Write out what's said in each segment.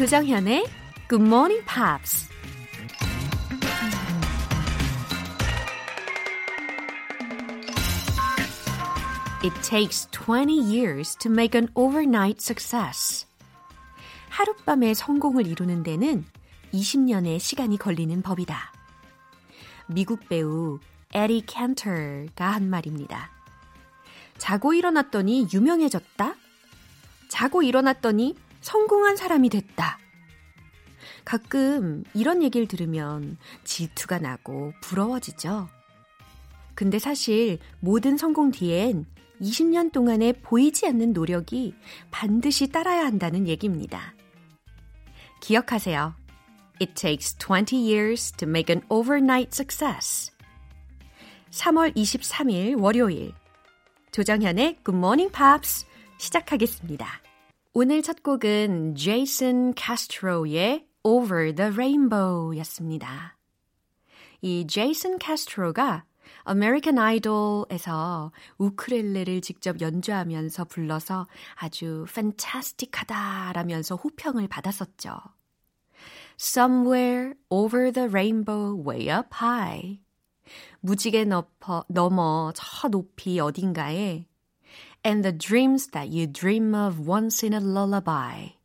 조정현의 Good Morning Pops. It takes 20 years to make an overnight success. 하룻밤에 성공을 이루는 데는 20년의 시간이 걸리는 법이다. 미국 배우 에리 캔터가 한 말입니다. 자고 일어났더니 유명해졌다? 자고 일어났더니 성공한 사람이 됐다. 가끔 이런 얘기를 들으면 질투가 나고 부러워지죠. 근데 사실 모든 성공 뒤엔 20년 동안의 보이지 않는 노력이 반드시 따라야 한다는 얘기입니다. 기억하세요. It takes 20 years to make an overnight success. 3월 23일 월요일. 조정현의 Good Morning Pops 시작하겠습니다. 오늘 첫 곡은 제이슨 카스트로의 Over the Rainbow 였습니다. 이 제이슨 카스트로가 American Idol에서 우크렐레를 직접 연주하면서 불러서 아주 판타스틱하다라면서 호평을 받았었죠. Somewhere over the rainbow way up high. 무지개 넘어, 넘어 저 높이 어딘가에 And the dreams that you dream of once in a lullaby.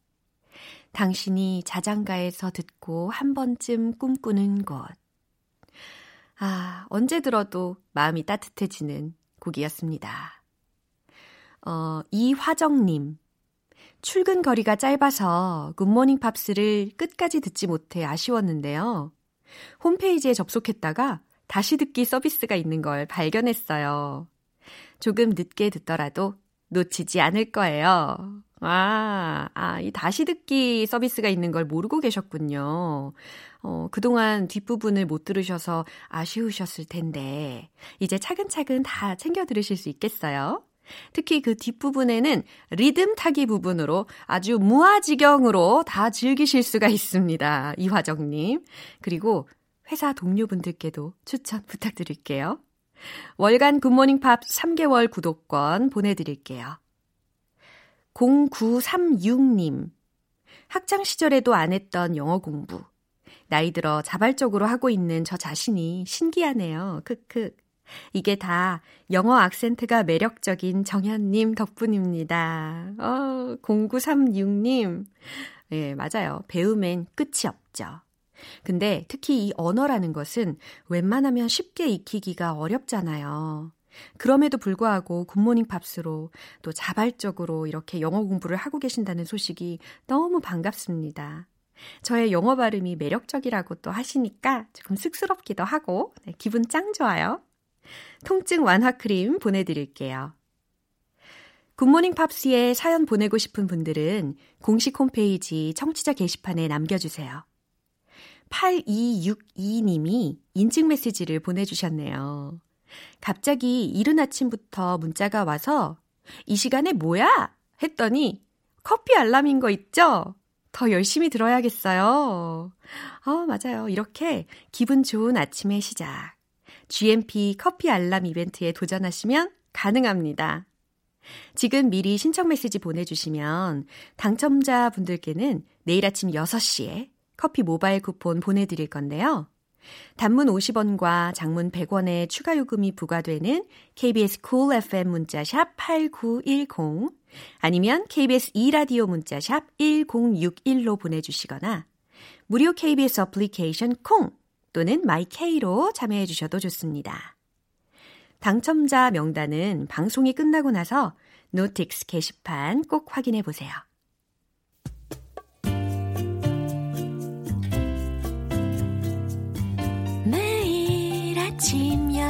당신이 자장가에서 듣고 한 번쯤 꿈꾸는 곳. 아, 언제 들어도 마음이 따뜻해지는 곡이었습니다. 어, 이화정님. 출근 거리가 짧아서 굿모닝 팝스를 끝까지 듣지 못해 아쉬웠는데요. 홈페이지에 접속했다가 다시 듣기 서비스가 있는 걸 발견했어요. 조금 늦게 듣더라도 놓치지 않을 거예요. 아, 아, 이 다시 듣기 서비스가 있는 걸 모르고 계셨군요. 어, 그동안 뒷부분을 못 들으셔서 아쉬우셨을 텐데, 이제 차근차근 다 챙겨 들으실 수 있겠어요? 특히 그 뒷부분에는 리듬 타기 부분으로 아주 무아지경으로 다 즐기실 수가 있습니다. 이화정님. 그리고 회사 동료분들께도 추천 부탁드릴게요. 월간 굿모닝 팝 3개월 구독권 보내드릴게요. 0936님. 학창 시절에도 안 했던 영어 공부. 나이 들어 자발적으로 하고 있는 저 자신이 신기하네요. 크크. 이게 다 영어 악센트가 매력적인 정현님 덕분입니다. 어, 0936님. 예, 네, 맞아요. 배움엔 끝이 없죠. 근데 특히 이 언어라는 것은 웬만하면 쉽게 익히기가 어렵잖아요. 그럼에도 불구하고 굿모닝 팝스로 또 자발적으로 이렇게 영어 공부를 하고 계신다는 소식이 너무 반갑습니다. 저의 영어 발음이 매력적이라고 또 하시니까 조금 쑥스럽기도 하고 네, 기분 짱 좋아요. 통증 완화 크림 보내드릴게요. 굿모닝 팝스에 사연 보내고 싶은 분들은 공식 홈페이지 청취자 게시판에 남겨주세요. 8262님이 인증 메시지를 보내주셨네요. 갑자기 이른 아침부터 문자가 와서 이 시간에 뭐야? 했더니 커피 알람인 거 있죠? 더 열심히 들어야겠어요. 어, 맞아요. 이렇게 기분 좋은 아침의 시작. GMP 커피 알람 이벤트에 도전하시면 가능합니다. 지금 미리 신청 메시지 보내주시면 당첨자 분들께는 내일 아침 6시에 커피 모바일 쿠폰 보내드릴 건데요. 단문 50원과 장문 100원의 추가 요금이 부과되는 KBS cool FM 문자샵 8910 아니면 KBS 2라디오 문자샵 1061로 보내주시거나 무료 KBS 어플리케이션 콩 또는 마이케이로 참여해 주셔도 좋습니다. 당첨자 명단은 방송이 끝나고 나서 notice 게시판 꼭 확인해 보세요.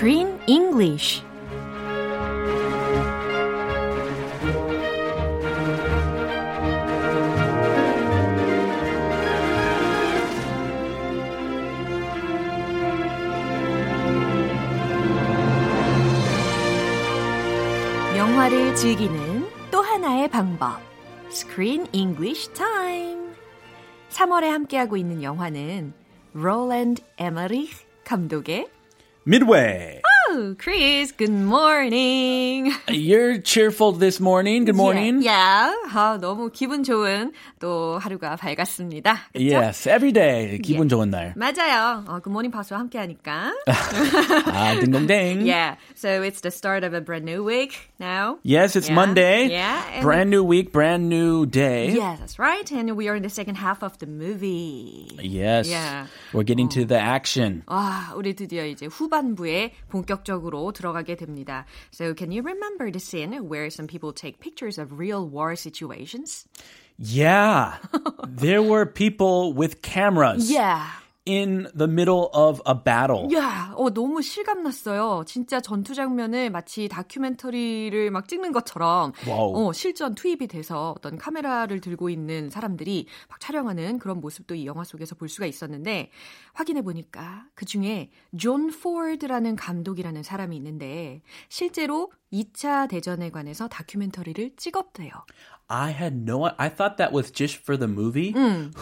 Green English. 영화를 즐기는 또 하나의 방법. Screen English Time. 3월에 함께하고 있는 영화는 Roland Emmerich 감독의 Midway. Oh, Chris, good morning. You're cheerful this morning. Good morning. Yeah, yeah. 아, 너무 기분 좋은 또 하루가 밝았습니다. 그쵸? Yes, every day. 기분 좋은 날. 맞아요. 어, 굿모닝 파스와 함께 하니까. 아, 딩동댕. yeah, so it's the start of a brand new week now. Yes, it's Yeah, Monday. yeah, and- Brand new week, brand new day. Yeah, that's right. And we are in the second half of the movie. Yes. Yeah. We're getting to the action. 아, 우리 드디어 이제 후반부에 본격 적으로 들어가게 됩니다. So can you remember the scene where some people take pictures of real war situations? Yeah. there were people with cameras Yeah. In the middle of a battle. 야, 어, 너무 실감 났어요. 진짜 전투 장면을 마치 다큐멘터리를 막 찍는 것처럼 와우. 어, 실전 투입이 돼서 어떤 카메라를 들고 있는 사람들이 막 촬영하는 그런 모습도 이 영화 속에서 볼 수가 있었는데 확인해 보니까 그 중에 존 포드라는 감독이라는 사람이 있는데 실제로 2차 대전에 관해서 다큐멘터리를 찍었대요. I had no I thought that was just for the movie.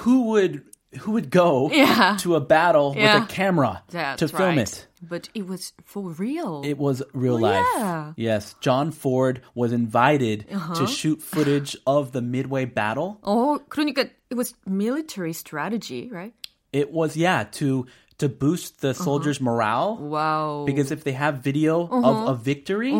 Who would who would go Yeah. to a battle Yeah. with a camera That's to film right. it? But it was for real. It was real Oh, life. yeah. Yes, John Ford was invited Uh-huh. to shoot footage of the Midway battle. 어, 그러니까 it was military strategy, right? It was yeah, to to boost the soldiers' morale. Wow. Because if they have video Uh-huh. of a victory,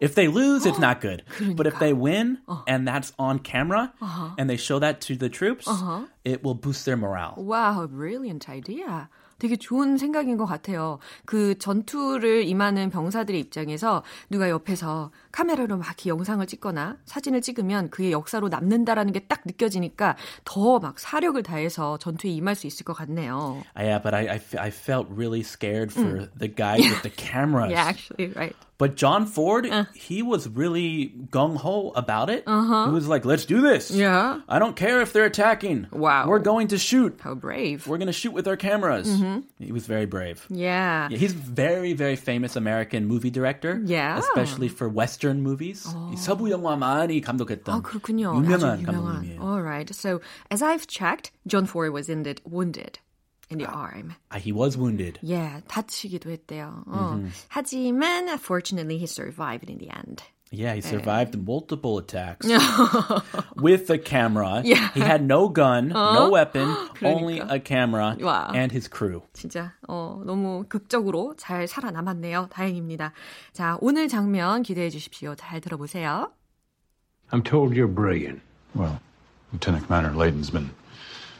if they lose, it's not good. But if they win Uh-huh. and that's on camera and they show that to the troops, Uh-huh. it will boost their morale. Wow, brilliant idea. 되게 좋은 생각인 것 같아요. 그 전투를 임하는 병사들의 입장에서 누가 옆에서 카메라로 막 영상을 찍거나 사진을 찍으면 그의 역사로 남는다라는 게 딱 느껴지니까 더 막 사력을 다해서 전투에 임할 수 있을 것 같네요. Yeah, but I, I, I felt really scared for the guys with the cameras. Mm. Yeah, actually, right. But John Ford, Uh. he was really gung ho about it. Uh-huh. He was like, let's do this. Yeah. I don't care if they're attacking. Wow. We're going to shoot. How brave. We're going to shoot with our cameras. Mm-hmm. He was very brave. Yeah. Yeah, he's very, very famous American movie director. Yeah. Especially for Western movies. 이 서부 영화 많이 감독했던 아, 그렇군요. 유명한 아주 유명한. 감독님이에요. All right. So, as I've checked, John Ford was indeed wounded in the arm. Ah, he was wounded. Yeah, 다치기도 했대요. 어. 하지만 fortunately he survived in the end. Yeah, he survived multiple attacks with a camera. Yeah. He had no gun, no weapon, only 그러니까. a camera 와. and his crew. 진짜 어, 너무 극적으로 잘 살아남았네요. 다행입니다. 자, 오늘 장면 기대해 주십시오. 잘 들어보세요. I'm told you're brilliant. Well, Lieutenant Commander Layton's been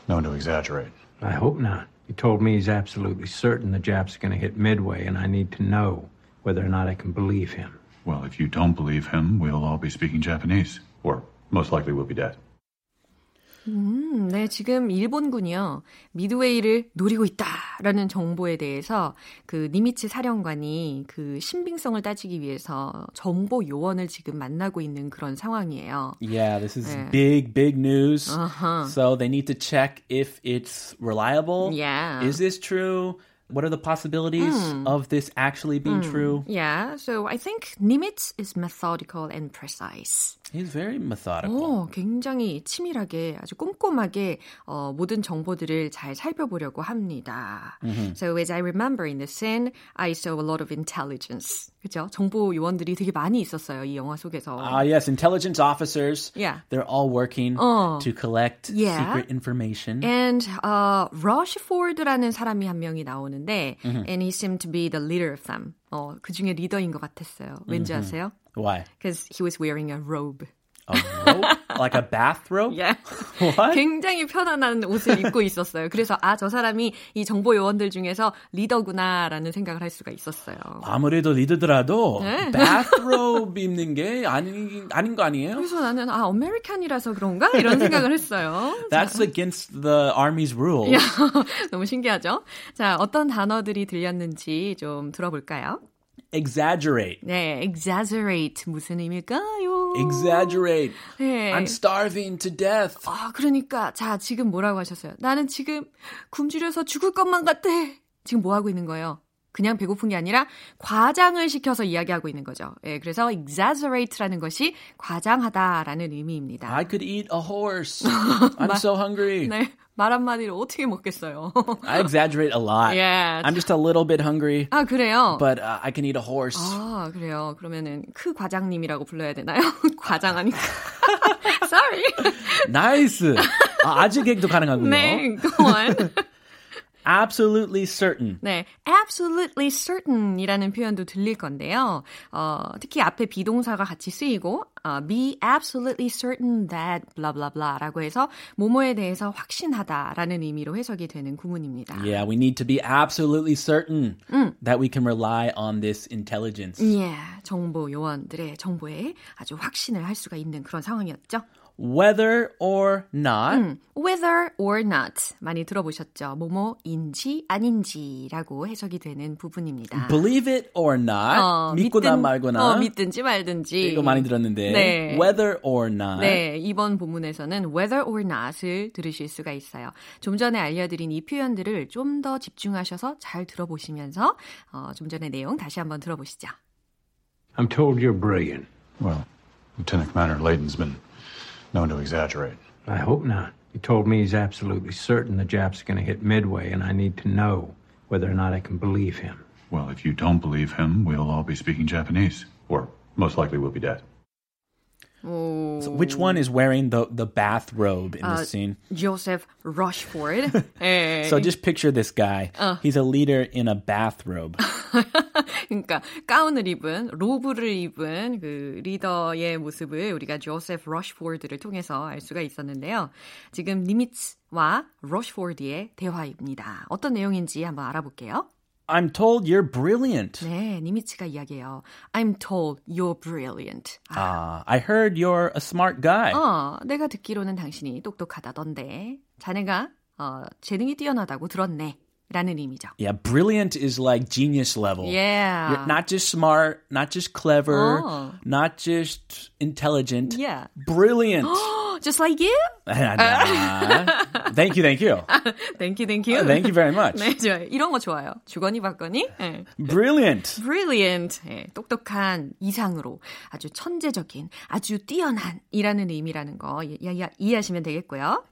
known to exaggerate. I hope not. He told me he's absolutely certain the Japs are going to hit Midway, and I need to know whether or not I can believe him. Well, if you don't believe him, we'll all be speaking Japanese. Or most likely we'll be dead. 음, 네, 지금 일본군이요. 미드웨이를 노리고 있다라는 정보에 대해서 그 니미츠 사령관이 그 신빙성을 따지기 위해서 정보 요원을 지금 만나고 있는 그런 상황이에요. Yeah, this is Yeah. big, big news. Uh-huh. So they need to check if it's reliable. Yeah. Is this true? What are the possibilities of this actually being true? Yeah, so I think Nimitz is methodical and precise. He's very methodical. 어, 굉장히 치밀하게 아주 꼼꼼하게 어, 모든 정보들을 잘 살펴보려고 합니다. So as I remember in the scene, I saw a lot of intelligence. 그죠? 정보 요원들이 되게 많이 있었어요, 이 영화 속에서. Ah, yes, intelligence officers. Yeah. They're all working 어. to collect Yeah. secret information. And uh, Rushford라는 사람이 한 명이 나오는 데, and he seemed to be the leader of them. 어, 그 중에 리더인 것 같았어요. 왠지 아세요? Why? Because he was wearing a robe. A rope? like a bathrobe? Yeah. What? 굉장히 편안한 옷을 입고 있었어요. 그래서 아, 저 사람이 이 정보 요원들 중에서 리더구나라는 생각을 할 수가 있었어요. 아무래도 리더더라도 네. bathrobe 입는 게 아닌 아닌 거 아니에요? 그래서 나는 아, 아메리칸이라서 그런가? 이런 생각을 했어요. That's against the army's rules. 너무 신기하죠? 자, 어떤 단어들이 들렸는지 좀 들어볼까요? Exaggerate. 네, exaggerate 무슨 의미일까요? Exaggerate. 네. I'm starving to death. 아, 그러니까 자, 지금 뭐라고 하셨어요? 나는 지금 굶주려서 죽을 것만 같아. 지금 뭐 하고 있는 거예요? 그냥 배고픈 게 아니라 과장을 시켜서 이야기하고 있는 거죠. 예, 그래서 exaggerate라는 것이 과장하다라는 의미입니다. I could eat a horse. I'm so hungry. 네, 말 한마디로 어떻게 먹겠어요? I exaggerate a lot. Yeah. I'm just a little bit hungry, 아, 그래요? but uh, I can eat a horse. 아, 그래요. 그러면은 크 과장님이라고 불러야 되나요? 과장 아니까. Sorry. nice. 아, 아직 개그도 가능하군요. 네, go on. Absolutely certain. 네, absolutely certain이라는 표현도 들릴 건데요. 어, 특히 앞에 비동사가 같이 쓰이고 어, be absolutely certain that blah blah blah라고 해서 뭐뭐에 대해서 확신하다라는 의미로 해석이 되는 구문입니다. Yeah, we need to be absolutely certain that we can rely on this intelligence. 예, 정보 요원들의 정보에 아주 확신을 할 수가 있는 그런 상황이었죠. Whether or not, 음, whether or not 많이 들어보셨죠? 뭐뭐인지 아닌지라고 해석이 되는 부분입니다. believe it or not, 어, 믿거나 믿든- 말거나. 어, 믿든지 말든지. 이거 많이 들었는데. 네. Whether or not. 네, 이번 본문에서는 whether or not을 들으실 수가 있어요. 좀 전에 알려드린 이 표현들을 좀 더 집중하셔서 잘 들어보시면서 어, 좀 전에 내용 다시 한번 들어보시죠. I'm told you're brilliant. Well, Lieutenant Commander Layton's been known to exaggerate. I hope not. He told me he's absolutely certain the Japs are going to hit Midway, and I need to know whether or not I can believe him. Well, if you don't believe him, we'll all be speaking Japanese. Or most likely we'll be dead. Oh. So which one is wearing the, the bathrobe in this uh, scene? Joseph Rushford. 예. So just picture this guy. Uh. He's a leader in a bathrobe. 그러니까 가운을 입은 로브를 입은 그 리더의 모습을 우리가 조셉 러시포드를 통해서 알 수가 있었는데요. 지금 니미츠와 러시포드의 대화입니다. 어떤 내용인지 한번 알아볼게요. I'm told you're brilliant. 네, 니미츠가 이야기해요. I'm told you're brilliant. 아, Uh, I heard you're a smart guy. 어, 내가 듣기로는 당신이 똑똑하다던데. 자네가 어, 재능이 뛰어나다고 들었네. 라는 의미죠. Yeah, brilliant is like genius level. Yeah. You're not just smart, not just clever, Oh. not just intelligent. Yeah. Brilliant. Just like you? Nah. thank you, thank you. Thank you, thank you. Thank you very much. 네, 좋아요. 이런 거 좋아요. 주거니 받거니. 네. Brilliant. brilliant. 예, 똑똑한 이상으로 아주 천재적인, 아주 뛰어난 이라는 의미라는 거 이, 이, 이해하시면 되겠고요.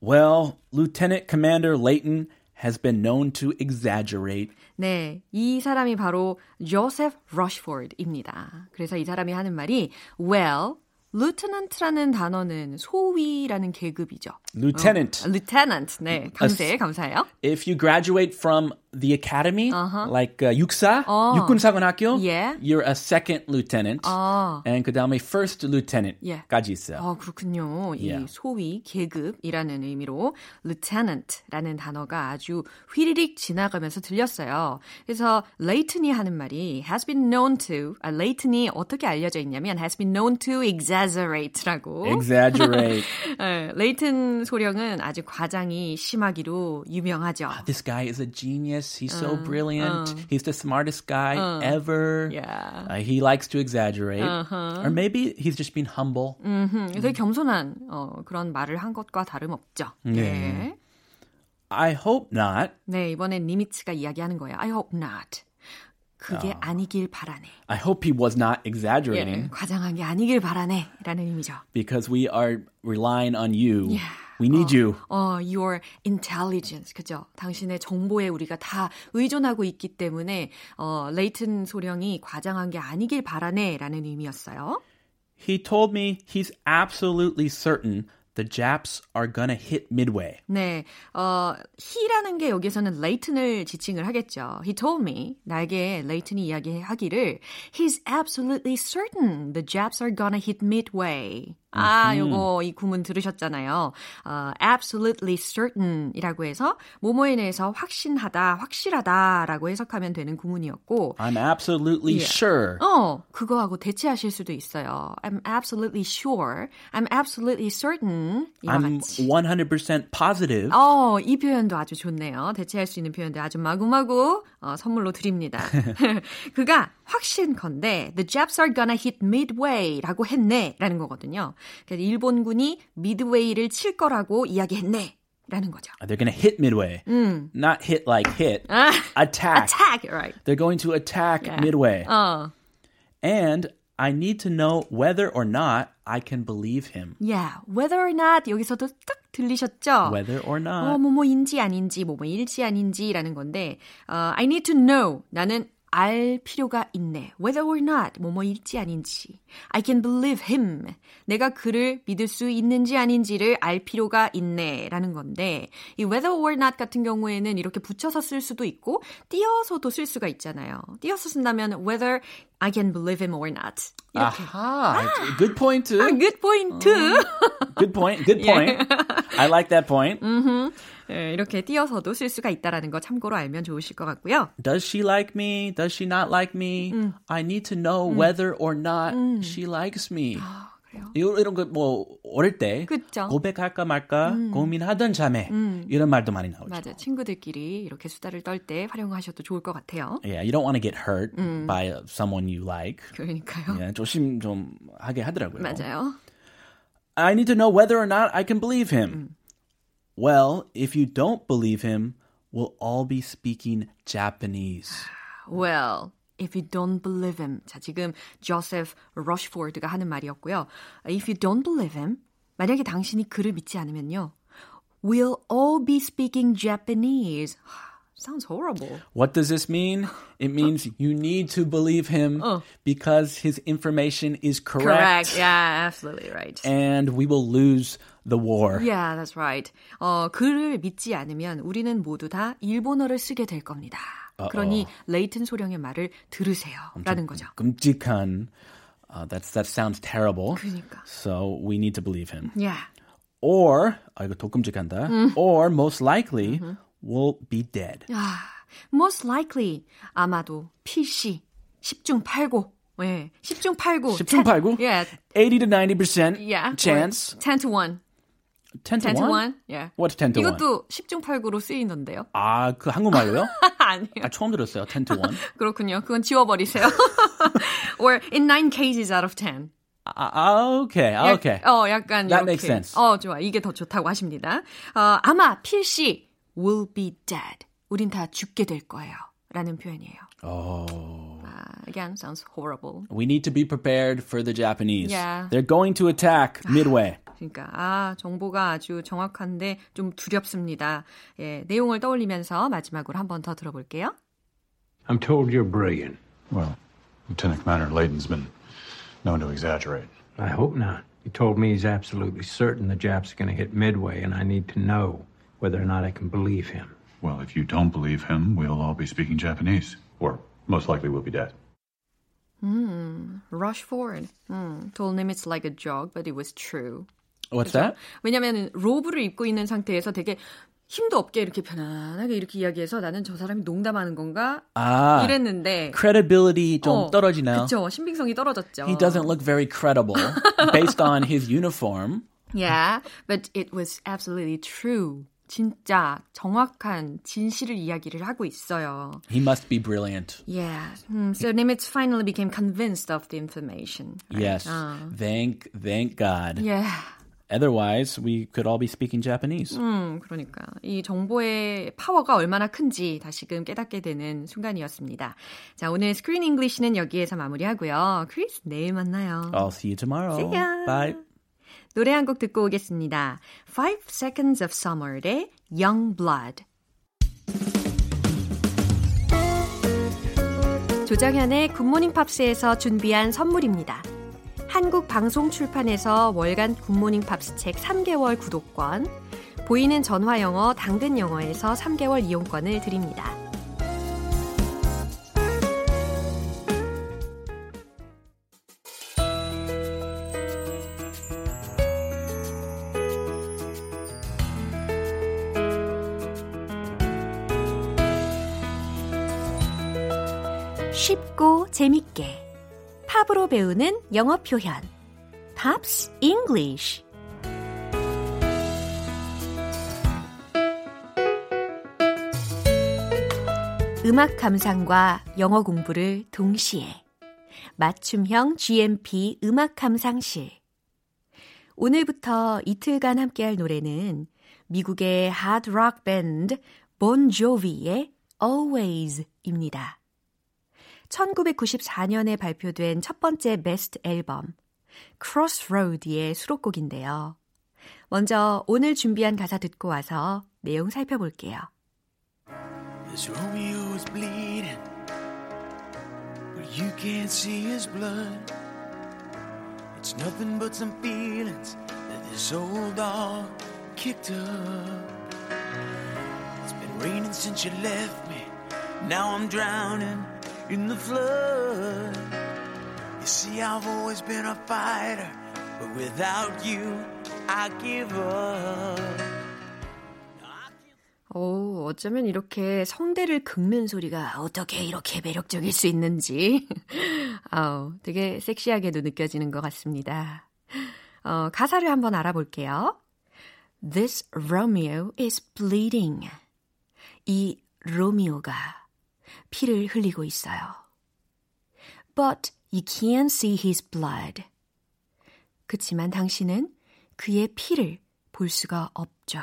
Well, Lieutenant Commander Layton has been known to exaggerate. 네, 이 사람이 바로 조셉 러시포드입니다. 그래서 이 사람이 하는 말이 well, lieutenant라는 단어는 소위라는 계급이죠. Lieutenant. 어, lieutenant. 네, 감사해, 감사해요. If you graduate from the academy, like uh, 육사, 어. 육군사관학교, Yeah. you're a second lieutenant. 아. And 그 다음에 first lieutenant까지 있어요. 아, 그렇군요. 이 Yeah. 소위 계급이라는 의미로 lieutenant라는 단어가 아주 휘리릭 지나가면서 들렸어요. 그래서 레이튼이 하는 말이 has been known to, 아, 레이튼이 어떻게 알려져 있냐면 has been known to exaggerate라고. Exaggerate. 네, 레이튼 소령은 아주 과장이 심하기로 유명하죠. this guy is a genius. He's so brilliant. He's the smartest guy ever. Yeah. Uh, he likes to exaggerate. Or maybe he's just being humble. 음, 되게 겸손한 어, 그런 말을 한 것과 다름없죠. 네. I hope not. 네, 이번엔 니미츠가 이야기하는 거예요. I hope not. 그게 아니길 바라네. I hope he was not exaggerating 예, 과장한 게 아니길 바라네. 라는 의미죠. because we are relying on you. We need you. 어, your intelligence. 그죠? 당신의 정보에 우리가 다 의존하고 있기 때문에, 어, 레이튼 소령이 과장한 게 아니길 바라네. 라는 의미였어요. He told me he's absolutely certain the Japs are gonna hit Midway. 네, 어, he라는 게 여기서는 레이튼을 지칭을 하겠죠. He told me, 나에게 레이튼이 이야기하기를 He's absolutely certain the Japs are gonna hit midway. 아, 요거 이 구문 들으셨잖아요. 어, absolutely certain 이라고 해서 뭐뭐에 대해서 확신하다, 확실하다라고 해석하면 되는 구문이었고 I'm absolutely Yeah. sure. 어, 그거하고 대체하실 수도 있어요. I'm absolutely sure. I'm absolutely certain. I'm 같이. 100% positive. 어, 이 표현도 아주 좋네요. 대체할 수 있는 표현들 아주 마구마구 어, 선물로 드립니다. 그가 확신컨대 The Japs are gonna hit midway 라고 했네 라는 거거든요. 그래서 일본군이 미드웨이를 칠 거라고 이야기했네. 라는 거죠. They're going to hit midway. Not hit like hit. attack. Attack, right. They're going to attack Yeah. midway. 어, And I need to know whether or not I can believe him. yeah. Whether or not 여기서도 딱 들리셨죠? Whether or 어, not. 뭐뭐인지 아닌지, 뭐뭐일지 아닌지라는 건데, 어, I need to know. 나는 알 필요가 있네. Whether or not, 뭐뭐일지 아닌지. I can believe him. 내가 그를 믿을 수 있는지 아닌지를 알 필요가 있네. 라는 건데, 이 whether or not 같은 경우에는 이렇게 붙여서 쓸 수도 있고, 띄어서도 쓸 수가 있잖아요. 띄어서 쓴다면, whether I can believe him or not. 이렇게. Aha. Good point too. 아, good point. Good point. Good point. I like that point. 예, 이렇게 띄어서도 쓸 수가 있다라는 거 참고로 알면 좋으실 것 같고요. Does she like me? Does she not like me? I need to know whether or not she likes me. 그래요. 이런, 이런 거 뭐 어릴 때 그쵸. 고백할까 말까 고민하던 자매 이런 말도 많이 나오죠. 맞아. 친구들끼리 이렇게 수다를 떨 때 활용하셔도 좋을 것 같아요. Yeah, you don't want to get hurt by someone you like. 그러니까요. Yeah, 조심 좀 하게 하더라고요. 맞아요. I need to know whether or not I can believe him. Well, if you don't believe him, we'll all be speaking Japanese. Well, if you don't believe him. 자, 지금 조세프 러시포드가 하는 말이었고요. If you don't believe him, 만약에 당신이 그를 믿지 않으면요. We'll all be speaking Japanese. Sounds horrible. What does this mean? It means you need to believe him because his information is correct. Correct. Yeah, absolutely right. And we will lose the war. Yeah, that's right. 어, 그를 믿지 않으면 우리는 모두 다 일본어를 쓰게 될 겁니다. 그러니 레이튼 소령의 말을 들으세요. 라는 거죠. 끔찍한. Uh, that's that sounds terrible. 그러니까. So we need to believe him. Yeah. Or 아 이거 더 끔찍한다. Or most likely will be dead. 아, most likely 아마도 PC 10중 8고. 예. 10중 8고. 10중 8구? Yeah. 80 to 90% Yeah. chance. 10 to 1. 10 to 10 1? to 1. Yeah. What's 10 to 1? 이것도 10중 8구로 쓰이는데요. 아, 그 한국말로요? 아니요. 아, 처음 들었어요. 10 to 1. 그렇군요. 그건 지워버리세요. Or in 9 cases out of 10. 아, 아, 오케이. 아, 약- 오케이. 어, 약간 That 이렇게. makes sense. 어, 좋아. 이게 더 좋다고 하십니다. 어, 아마 필시 will be dead. 우린 다 죽게 될 거예요. 라는 표현이에요. Oh. 아, again, sounds horrible. We need to be prepared for the Japanese. Yeah. They're going to attack midway. 그러니까 아, 정보가 아주 정확한데 좀 두렵습니다. 예, 내용을 떠올리면서 마지막으로 한 번 더 들어볼게요. I'm told you're brilliant. Well, Lieutenant Commander Layton's been known to exaggerate. I hope not. He told me he's absolutely certain the Japs are going to hit Midway, and I need to know whether or not I can believe him. Well, if you don't believe him, we'll all be speaking Japanese. Or most likely we'll be dead. Rush forward. 음, told him it's like a joke, but it was true. What's that? 왜냐면 로브를 입고 있는 상태에서 되게 힘도 없게 이렇게 편안하게 이렇게 이야기해서 나는 저 사람이 농담하는 건가 아, 이랬는데 credibility 좀 어, 떨어지나요? 그쵸 신빙성이 떨어졌죠. He doesn't look very credible based on his uniform. Yeah, but it was absolutely true. 진짜 정확한 진실을 이야기를 하고 있어요. He must be brilliant. Yeah. Hmm, so Nimitz finally became convinced of the information. right? Yes. 어. Thank, thank God. Yeah. Otherwise, we could all be speaking Japanese. 음, 그러니까 이 정보의 파워가 얼마나 큰지 다시금 깨닫게 되는 순간이었습니다. 자, 오늘 스크린 잉글리시는 여기에서 마무리하고요. 크리스 내일 만나요. I'll see you tomorrow. See ya. Bye. 노래 한 곡 듣고 오겠습니다. Five Seconds of Summer의 Young Blood. 조정현의 굿모닝 팝스에서 준비한 선물입니다. 한국 방송 출판에서 월간 굿모닝 팝스 책 3개월 구독권, 보이는 전화 영어 당근 영어에서 3개월 이용권을 드립니다. 쉽고 재밌게 팝으로 배우는 영어 표현. Pops English. 음악 감상과 영어 공부를 동시에. 맞춤형 GMP 음악 감상실. 오늘부터 이틀간 함께할 노래는 미국의 하드락 밴드 본 조비의 Always입니다. 1994년에 발표된 첫 번째 베스트 앨범 Crossroad의 수록곡인데요. 먼저 오늘 준비한 가사 듣고 와서 내용 살펴볼게요. This Romeo is bleeding, but you can't see his blood. It's nothing but some feelings that this old dog kicked up. It's been raining since you left me. Now I'm drowning in the flood. You see, I've always been a fighter, but without you, I give up. 오, 어쩌면 이렇게 성대를 긁는 소리가 어떻게 이렇게 매력적일 수 있는지. 아우, 되게 섹시하게도 느껴지는 것 같습니다. 어, 가사를 한번 알아볼게요. This Romeo is bleeding. 이 로미오가 피를 흘리고 있어요. But you can't see his blood. 그치만 당신은 그의 피를 볼 수가 없죠.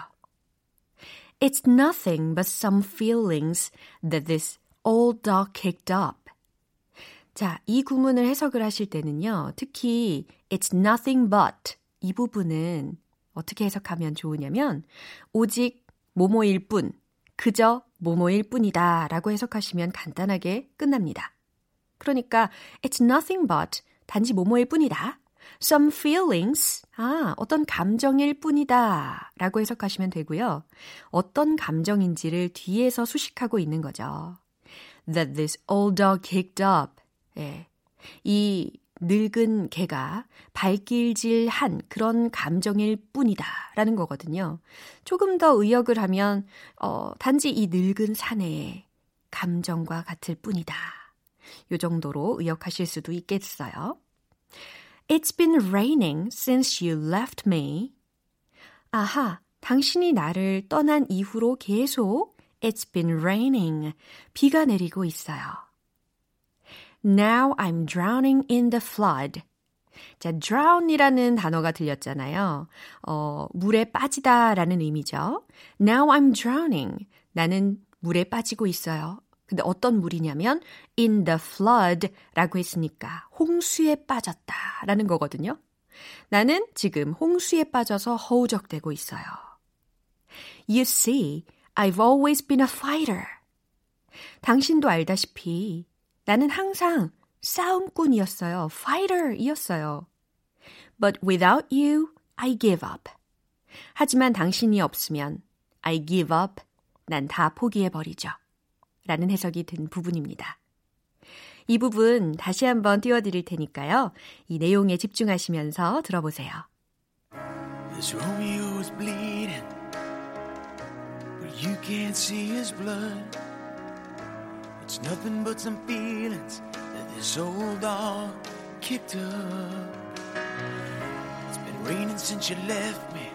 It's nothing but some feelings that this old dog kicked up. 자, 이 구문을 해석을 하실 때는요, 특히 it's nothing but 이 부분은 어떻게 해석하면 좋으냐면, 오직 모모일 뿐, 그저 모모일 뿐이다 라고 해석하시면 간단하게 끝납니다. 그러니까 it's nothing but 단지 모모일 뿐이다. some feelings. 아, 어떤 감정일 뿐이다. 라고 해석하시면 되고요. 어떤 감정인지를 뒤에서 수식하고 있는 거죠. That this old dog kicked up. 예. 이 늙은 개가 발길질한 그런 감정일 뿐이다. 라는 거거든요. 조금 더 의역을 하면, 어, 단지 이 늙은 사내의 감정과 같을 뿐이다. 요 정도로 의역하실 수도 있겠어요. It's been raining since you left me. 아하, 당신이 나를 떠난 이후로 계속 It's been raining. 비가 내리고 있어요. Now I'm drowning in the flood. 자, drown이라는 단어가 들렸잖아요. 어, 물에 빠지다라는 의미죠. Now I'm drowning. 나는 물에 빠지고 있어요. 근데 어떤 물이냐면 in the flood 라고 했으니까 홍수에 빠졌다라는 거거든요. 나는 지금 홍수에 빠져서 허우적대고 있어요. You see, I've always been a fighter. 당신도 알다시피 나는 항상 싸움꾼이었어요. fighter이었어요. But without you, I give up. 하지만 당신이 없으면 I give up. 난 다 포기해버리죠. 라는 해석이 된 부분입니다. 이 부분 다시 한번 띄워드릴 테니까요. 이 내용에 집중하시면서 들어보세요. This Romeo is bleeding, but you can't see his blood. It's nothing but some feelings that this old dog kicked up. It's been raining since you left me.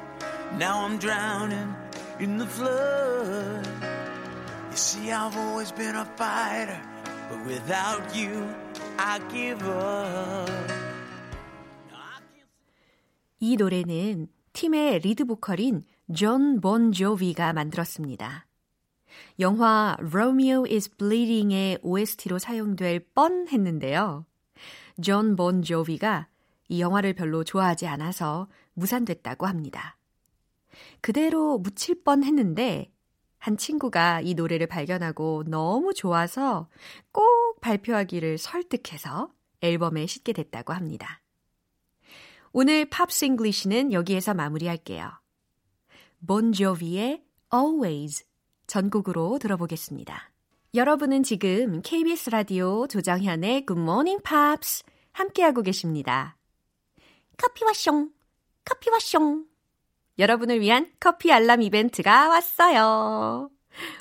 Now I'm drowning in the flood. You see, I've always been a fighter, but without you, I give up. 이 노래는 팀의 리드 보컬인 존 본 조비가 만들었습니다. 영화 Romeo is Bleeding의 OST로 사용될 뻔했는데요. 존 본 조비가 이 영화를 별로 좋아하지 않아서 무산됐다고 합니다. 그대로 묻힐 뻔했는데 한 친구가 이 노래를 발견하고 너무 좋아서 꼭 발표하기를 설득해서 앨범에 싣게 됐다고 합니다. 오늘 Pops English는 여기에서 마무리할게요. 본조비의 Always 전곡으로 들어보겠습니다. 여러분은 지금 KBS 라디오 조정현의 Morning Pops 함께하고 계십니다. 커피와 숑, 커피와 숑. 여러분을 위한 커피 알람 이벤트가 왔어요.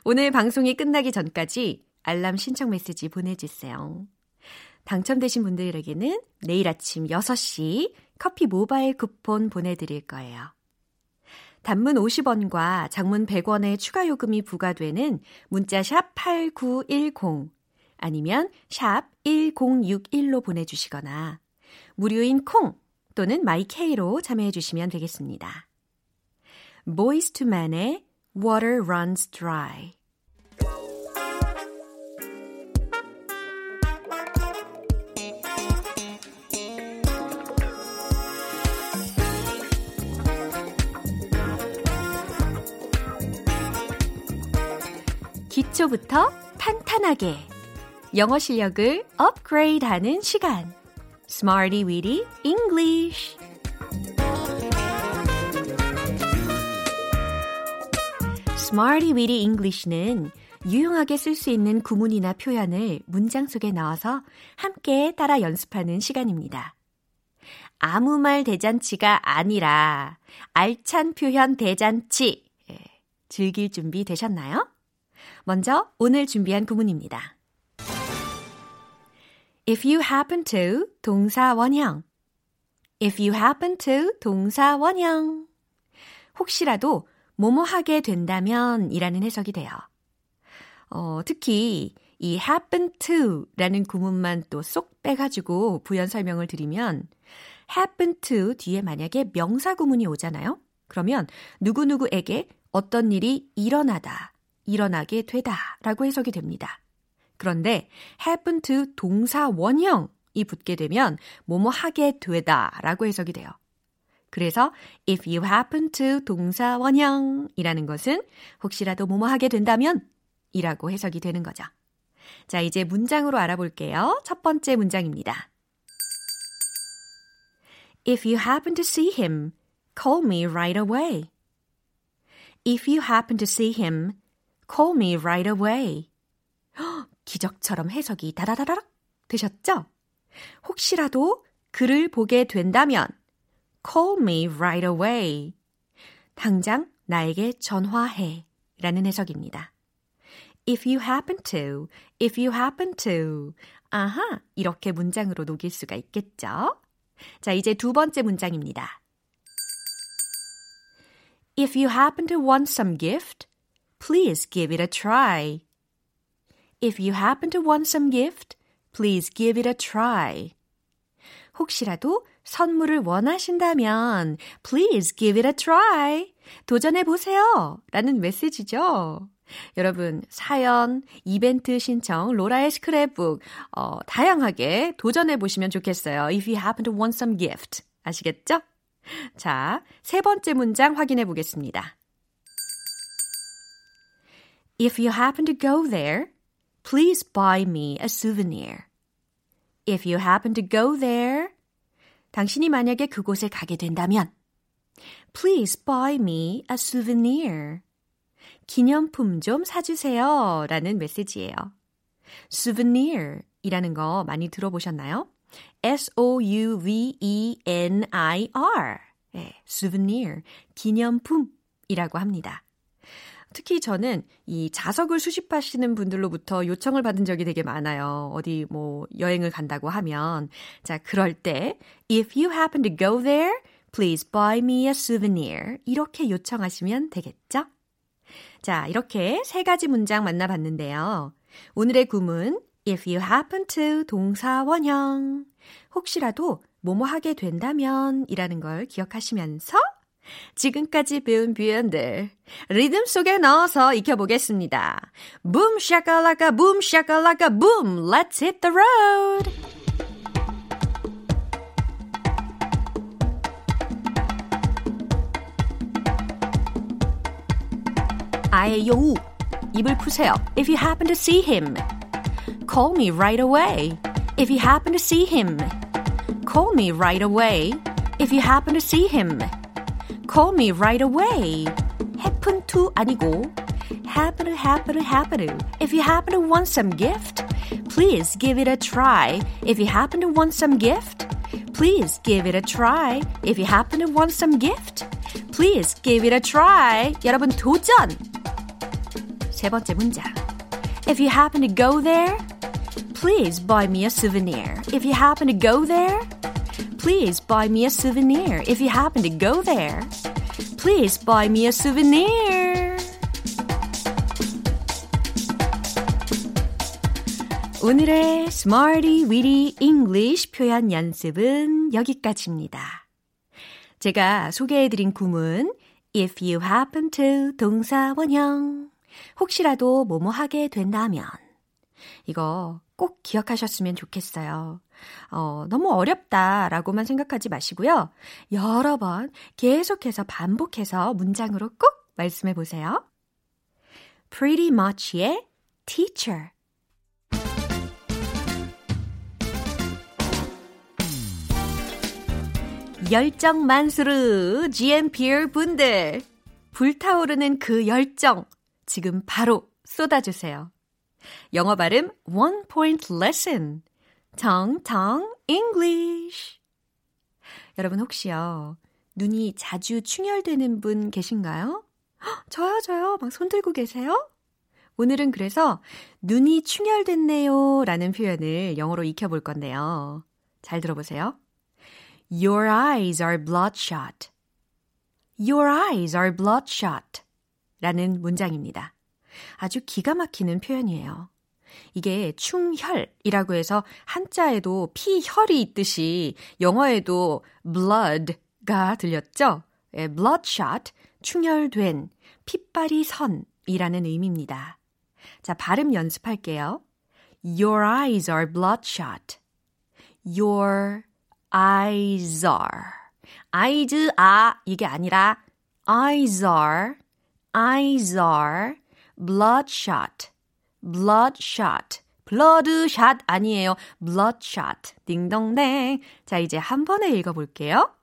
오늘 방송이 끝나기 전까지 알람 신청 메시지 보내주세요. 당첨되신 분들에게는 내일 아침 6시 커피 모바일 쿠폰 보내드릴 거예요. 단문 50원과 장문 100원의 추가 요금이 부과되는 문자 샵 8910 아니면 샵 1061로 보내주시거나 무료인 콩 또는 마이케이로 참여해 주시면 되겠습니다. Boys to Men의 Water Runs Dry 기초부터 탄탄하게 영어 실력을 업그레이드 하는 시간 Smarty Weedy English Smarty Weedy English는 유용하게 쓸 수 있는 구문이나 표현을 문장 속에 넣어서 함께 따라 연습하는 시간입니다. 아무 말 대잔치가 아니라 알찬 표현 대잔치. 예, 즐길 준비 되셨나요? 먼저 오늘 준비한 구문입니다. If you happen to 동사 원형. If you happen to 동사 원형. 혹시라도 뭐뭐 하게 된다면 이라는 해석이 돼요. 어, 특히 이 happen to 라는 구문만 또 쏙 빼가지고 부연 설명을 드리면 happen to 뒤에 만약에 명사 구문이 오잖아요. 그러면 누구누구에게 어떤 일이 일어나다, 일어나게 되다 라고 해석이 됩니다. 그런데 happen to 동사 원형이 붙게 되면 뭐뭐 하게 되다 라고 해석이 돼요. 그래서 if you happen to 동사 원형이라는 것은 혹시라도 뭐뭐 하게 된다면 이라고 해석이 되는 거죠. 자, 이제 문장으로 알아볼게요. 첫 번째 문장입니다. If you happen to see him, call me right away. If you happen to see him, call me right away. 기적처럼 해석이 다다다닥 되셨죠? 혹시라도 그를 보게 된다면 call me right away. 당장 나에게 전화해 라는 해석입니다. if you happen to, if you happen to. 아하, 이렇게 문장으로 녹일 수가 있겠죠? 자, 이제 두 번째 문장입니다. If you happen to want some gift, please give it a try. If you happen to want some gift, please give it a try. 혹시라도 선물을 원하신다면 please give it a try. 도전해 보세요. 라는 메시지죠. 여러분 사연, 이벤트 신청, 로라의 스크랩북 어, 다양하게 도전해 보시면 좋겠어요. If you happen to want some gift. 아시겠죠? 자, 세 번째 문장 확인해 보겠습니다. If you happen to go there, please buy me a souvenir. If you happen to go there, 당신이 만약에 그곳에 가게 된다면, please buy me a souvenir. 기념품 좀 사주세요. 라는 메시지예요. souvenir 이라는 거 많이 들어보셨나요? S-O-U-V-E-N-I-R. 네, souvenir. 기념품이라고 합니다. 특히 저는 이 자석을 수집하시는 분들로부터 요청을 받은 적이 되게 많아요. 어디 뭐 여행을 간다고 하면. 자, 그럴 때, if you happen to go there, please buy me a souvenir. 이렇게 요청하시면 되겠죠? 자, 이렇게 세 가지 문장 만나봤는데요. 오늘의 구문, if you happen to 동사 원형. 혹시라도 뭐뭐 하게 된다면 이라는 걸 기억하시면서 지금까지 배운 표현들 리듬 속에 넣어서 익혀보겠습니다. Boom shakalaka boom shakalaka boom let's hit the road. 아의 용우 입을 푸세요. If you happen to see him, call me right away. If you happen to see him, call me right away. If you happen to see him, call me right away. happen to 아니고 happen to happen to happen to. If you happen to want some gift, please give it a try. If you happen to want some gift, please give it a try. If you happen to want some gift, please give it a try. 여러분 도전! 세 번째 문장. If you happen to go there, please buy me a souvenir. If you happen to go there, please buy me a souvenir. If you happen to go there, please buy me a souvenir. 오늘의 Smarty Weedy English 표현 연습은 여기까지입니다. 제가 소개해드린 구문 if you happen to 동사 원형 혹시라도 뭐뭐 하게 된다면 이거 꼭 기억하셨으면 좋겠어요. 어, 너무 어렵다라고만 생각하지 마시고요. 여러 번 계속해서 반복해서 문장으로 꼭 말씀해 보세요. Pretty much의 teacher. 열정 만수르 GMPR 분들 불타오르는 그 열정 지금 바로 쏟아주세요. 영어 발음 One Point Lesson 정정 English 여러분 혹시요 눈이 자주 충혈되는 분 계신가요? 저요 저요 막 손 들고 계세요? 오늘은 그래서 눈이 충혈됐네요 라는 표현을 영어로 익혀볼 건데요. 잘 들어보세요. Your eyes are bloodshot. Your eyes are bloodshot. 라는 문장입니다. 아주 기가 막히는 표현이에요. 이게 충혈이라고 해서 한자에도 피혈이 있듯이 영어에도 blood가 들렸죠? 예, bloodshot, 충혈된, 핏발이 선이라는 의미입니다. 자, 발음 연습할게요. Your eyes are bloodshot. Your eyes are. eyes are 이게 아니라 eyes are, eyes are bloodshot, bloodshot. bloodshot 아니에요. bloodshot. 딩동댕. 자, 이제 한 번에 읽어 볼게요.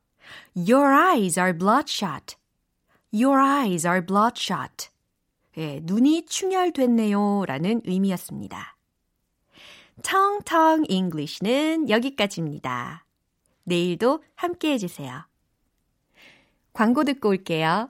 Your eyes are bloodshot. Your eyes are bloodshot. 예, 눈이 충혈됐네요. 라는 의미였습니다. 텅텅 English는 여기까지입니다. 내일도 함께 해주세요. 광고 듣고 올게요.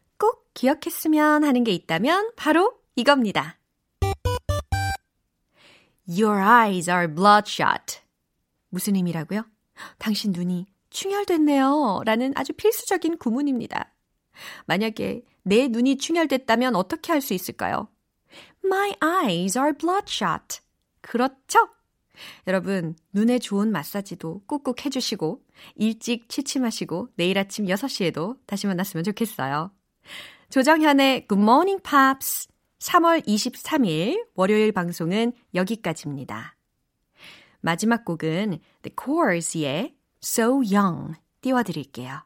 꼭 기억했으면 하는 게 있다면 바로 이겁니다. Your eyes are bloodshot. 무슨 의미라고요? 당신 눈이 충혈됐네요. 라는 아주 필수적인 구문입니다. 만약에 내 눈이 충혈됐다면 어떻게 할 수 있을까요? My eyes are bloodshot. 그렇죠? 여러분, 눈에 좋은 마사지도 꾹꾹 해주시고, 일찍 취침하시고, 내일 아침 6시에도 다시 만났으면 좋겠어요. 조정현의 Good Morning Pops 3월 23일 월요일 방송은 여기까지입니다. 마지막 곡은 The Chorus의 So Young 띄워드릴게요.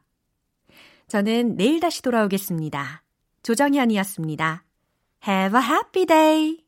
저는 내일 다시 돌아오겠습니다. 조정현이었습니다. Have a happy day!